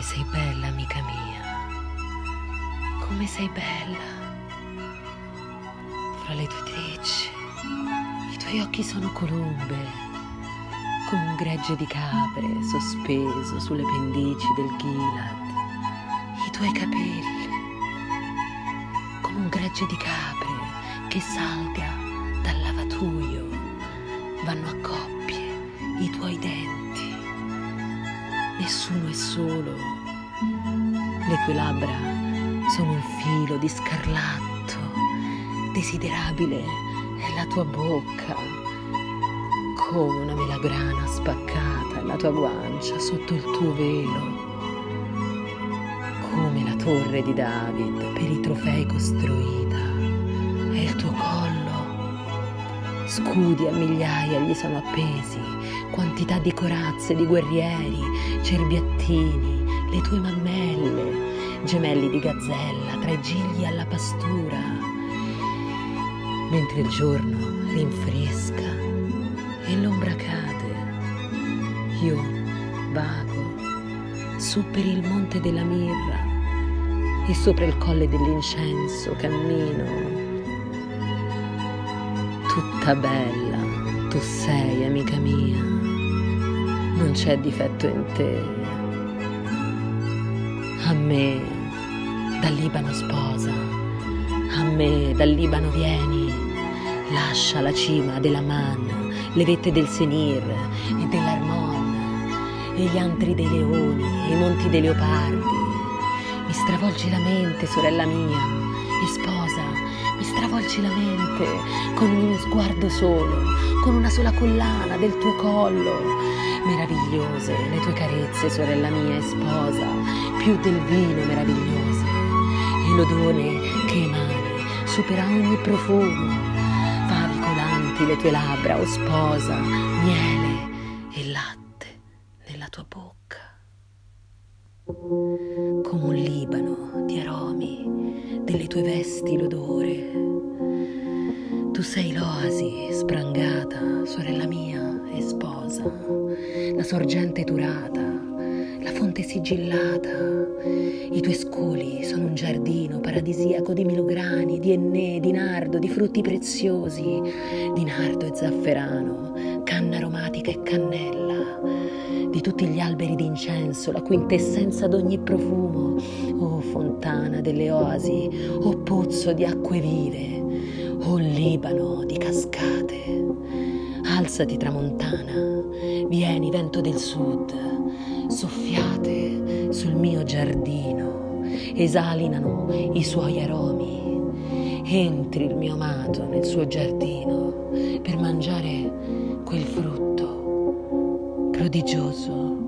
Come sei bella, amica mia. Come sei bella. Fra le tue trecce, i tuoi occhi sono colombe, come un gregge di capre sospeso sulle pendici del Gilad. I tuoi capelli, come un gregge di capre che salga dal lavatoio. Vanno a coppie i tuoi denti nessuno è solo. Le tue labbra sono un filo di scarlatto, desiderabile è la tua bocca, come una melagrana spaccata la tua guancia sotto il tuo velo, come la torre di David per i trofei costruita, è il tuo collo. Scudi a migliaia gli sono appesi, quantità di corazze, di guerrieri, cerbiattini, le tue mammelle, gemelli di gazzella tra i gigli alla pastura, mentre il giorno rinfresca e l'ombra cade. Io vago su per il monte della mirra e sopra il colle dell'incenso cammino. Tutta bella, tu sei amica mia. Non c'è difetto in te. A me dal Libano sposa, a me dal Libano vieni, lascia la cima della Man, le vette del Senir e dell'Armon, e gli antri dei leoni e i monti dei leopardi. Mi stravolgi la mente, sorella mia, e sposa, mi stravolgi la mente con uno sguardo solo, con una sola collana del tuo collo. Meravigliose le tue carezze, sorella mia e sposa, più del vino meravigliose, e l'odore che emani supera ogni profumo, favi colanti le tue labbra, o sposa, miele e latte nella tua bocca, come un Libano di aromi, delle tue vesti l'odore. Tu sei l'oasi sprangata, sorella mia e sposa la sorgente durata, la fonte sigillata. I tuoi scoli sono un giardino paradisiaco di milograni, di ennè, di nardo, di frutti preziosi, di nardo e zafferano, canna aromatica e cannella, di tutti gli alberi d'incenso, la quintessenza d'ogni profumo, oh, fontana delle oasi, oh, pozzo di acque vive, oh, Libano di cascate. Alzati tramontana, vieni vento del sud, soffiate sul mio giardino, esalinano i suoi aromi, entri il mio amato nel suo giardino per mangiare quel frutto prodigioso